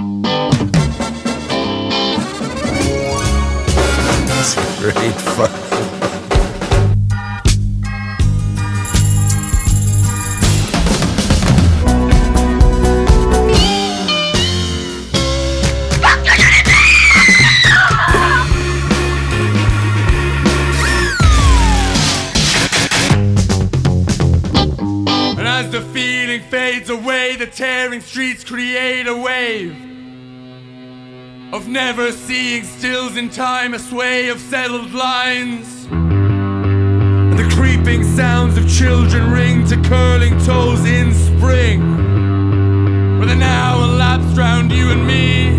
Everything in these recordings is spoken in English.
It's great fun. As the feeling fades away, the tearing streets create a wave of never seeing stills in time, a sway of settled lines. And the creeping sounds of children ring to curling toes in spring. Where the now elapsed round you and me,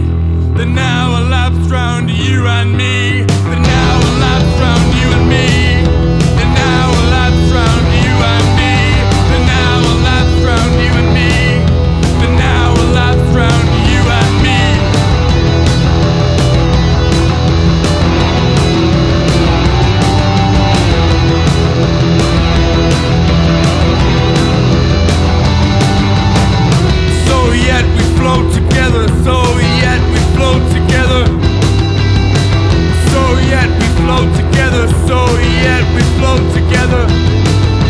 the now elapsed round you and me, float together.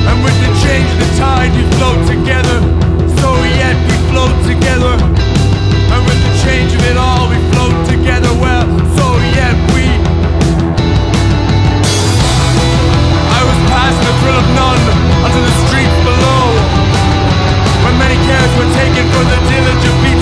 And with the change the tide, we float together. So yet we float together. And with the change of it all, we float together. Well, so yet we. I was past the thrill of none onto the streets below. When many cares were taken for the diligent beats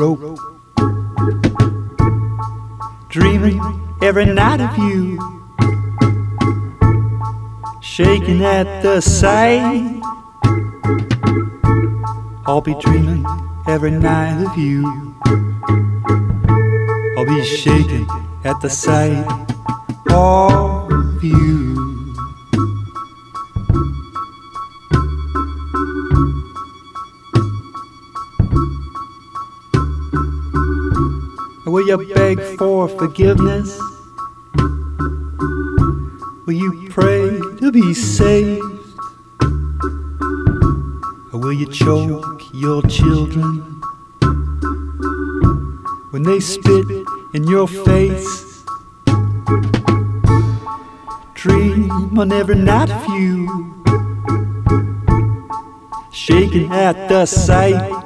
rope. Dreaming every night of you, shaking at the sight. I'll be dreaming every night of you. I'll be shaking at the sight of you. Will you beg for forgiveness? Will you pray to be saved? Or will you choke your children when they spit in your face? Dream on every night of you, shaking at the sight.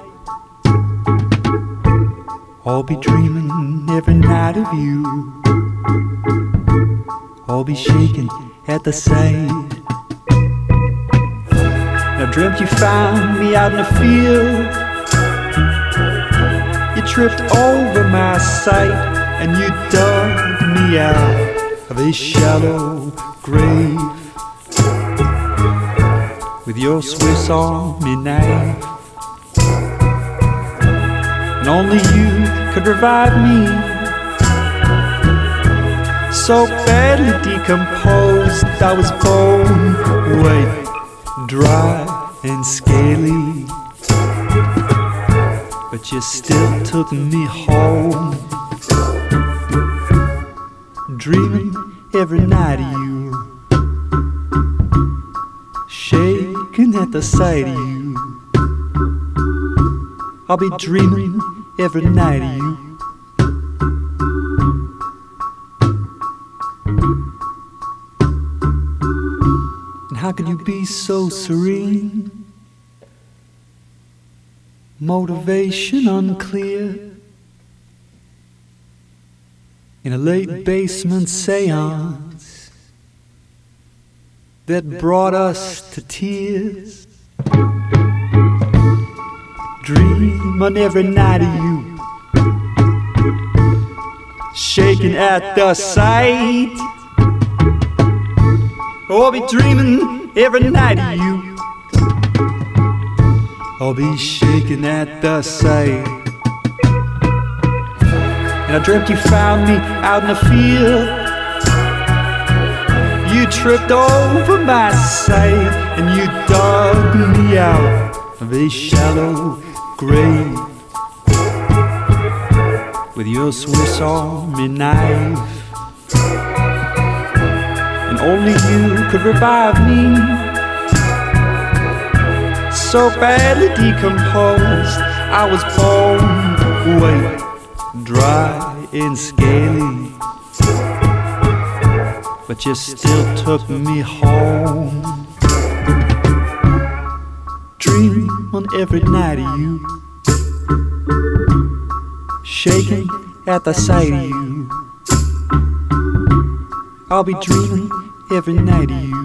I'll be dreaming every night of you. I'll be shaking at the sight. I dreamt you found me out in the field. You tripped over my sight and you dug me out of a shallow grave with your Swiss Army knife. And only you could revive me. So badly decomposed, I was bone white dry and scaly. But you still took me home, dreaming every night of you, shaking at the sight of you. I'll be dreaming every night of you. And How can you be so serene? Motivation unclear. In a late basement seance that brought us to tears. Dream on every night of you, shaking at the sight. I'll be dreaming every night of you. I'll be shaking at the sight. And I dreamt you found me out in the field. You tripped over my sight and you dug me out of a shallow grave with your Swiss Army knife and only you could revive me. So badly decomposed, I was bone weight, dry and scaly. But you still took me home. Dream on every night of you, shaking at the sight of you. I'll be dreaming every night of you.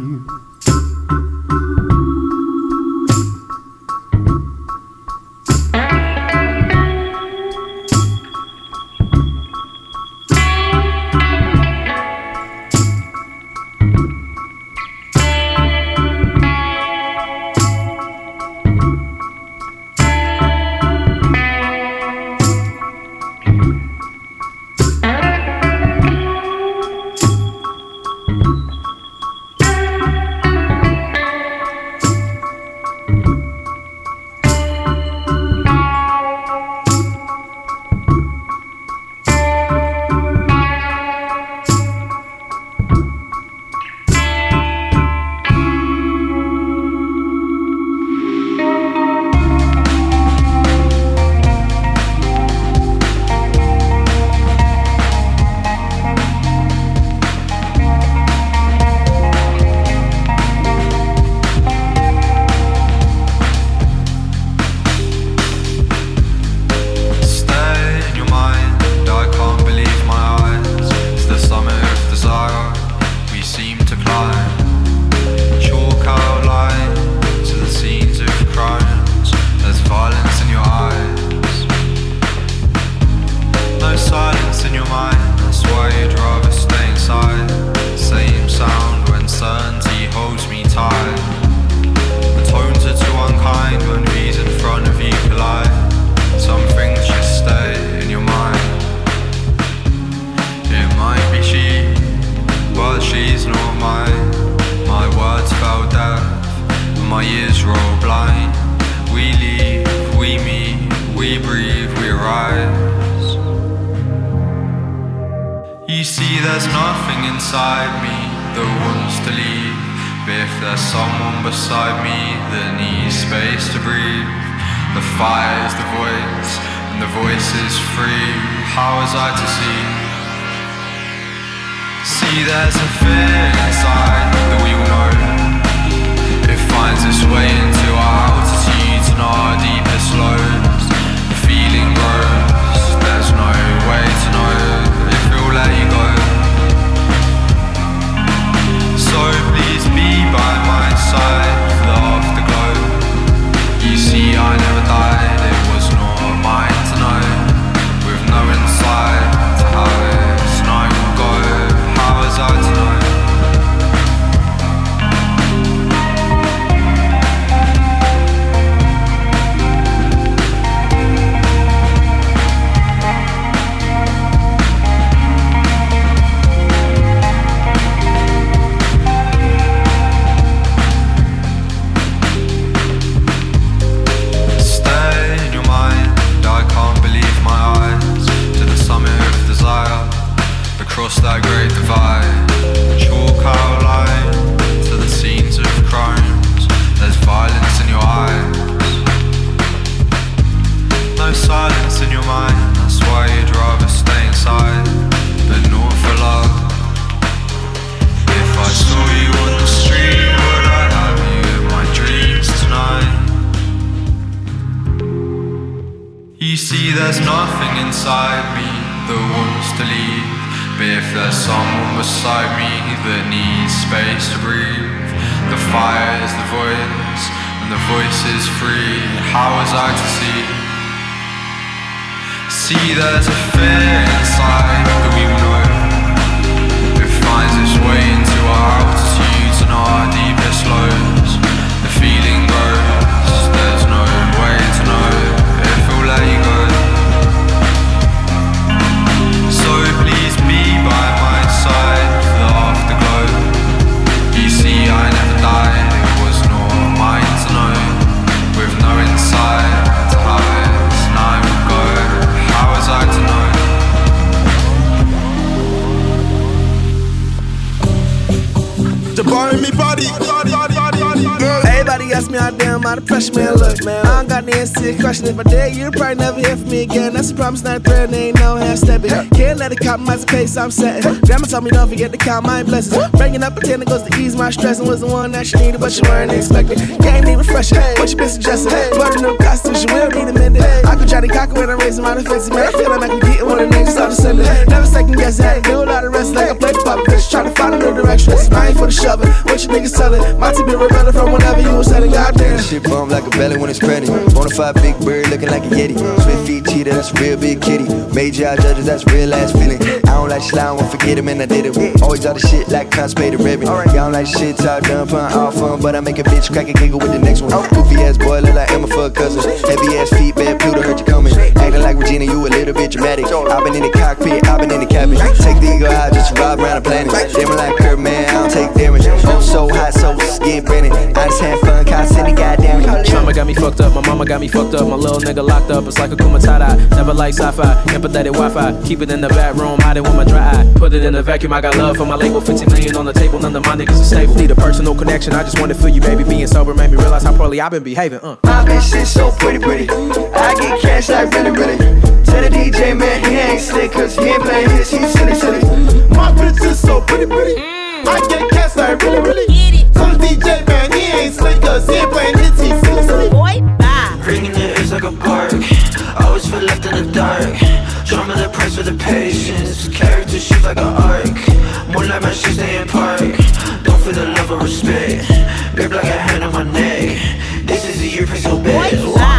Everybody ask me how damn out of pressure, man. Look, man, I don't got the answer to your question. If I did, you'd probably never hear from me again. That's a promise, not a threat, ain't no half stepping. Can't let it compromise the pace I'm setting. Grandma told me don't forget to count my blessings. Bringing up a ten goes to ease my stress and was the one that she needed, but she weren't expecting. Can't need refreshing. What you been suggesting? Put a new costume, she will need a minute. I could try to cock when I'm raising my defenses. Man, I feel like I can get one of the niggas out of sending. Never second guess, had to do a lot of rest like I played the puppet. Bitch, trying to find a new direction. It's mine for the shoving. What you niggas selling? My team been rebelling from whenever you was selling. Goddamn. Shit bump like a belly when it's pregnant. Bonafide big bird looking like a yeti. Swift feet cheetah, that's a real big kitty. Major eye judges, that's real ass feeling. I don't like slime, won't forget him, and I did it. Always all the shit like constipated ribbon. Y'all don't like shit, talk done, pun all fun, but I make a bitch crack a giggle with the next one. Goofy ass boy, look like Emma for a cousin. Heavy ass feet, bad Pluto heard you coming. Acting like Regina, you a little bit dramatic. I've been in the cockpit, I've been in the cabin. Take the eagle out, just ride around the planet. Damn like Kurt, man, I don't take damage. I'm so hot, so skin burning. I just had fun, constantly goddamn. Trauma got me fucked up, my mama got me fucked up, my little nigga locked up. It's like a kumatada. Never like sci-fi, empathetic Wi-Fi. Keep it in the back room, hide it with my dry eye. Put it in the vacuum, I got love for my label. 50 million on the table, none of my niggas are stable. Need a personal connection, I just wanna feel you, baby. Being sober made me realize how poorly I've been behaving. Uh. My bitch is so pretty, pretty. I get cash like really, really. Tell the DJ man he ain't slick, cause he ain't playing his, he's silly, silly. My bitch is so pretty, pretty. I get cash like really, really. Tell the DJ man he ain't slick, cause he ain't playing hits, he's silly, silly. Boy, bye. Ringing it is like a park. Always feel left in the dark. Trauma the price for the patience. Character shift like an arc. More like my shit stay in park. Don't feel the love or respect. Grip like a hand on my neck. This is the year, pray so Boy, bad. bye.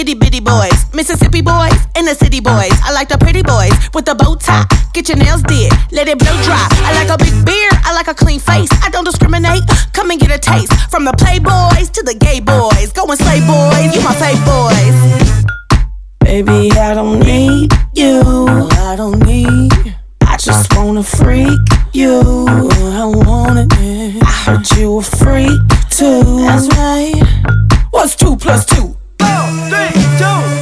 Itty bitty boys, Mississippi boys, and the city boys. I like the pretty boys with the bow tie. Get your nails did, let it blow dry. I like a big beard, I like a clean face. I don't discriminate. Come and get a taste from the playboys to the gay boys. Go and slay boys, you my fave boys. Baby, I don't need you. I don't need. I just wanna freak you. I want it. I heard you a freak too. That's right. What's two plus two? Make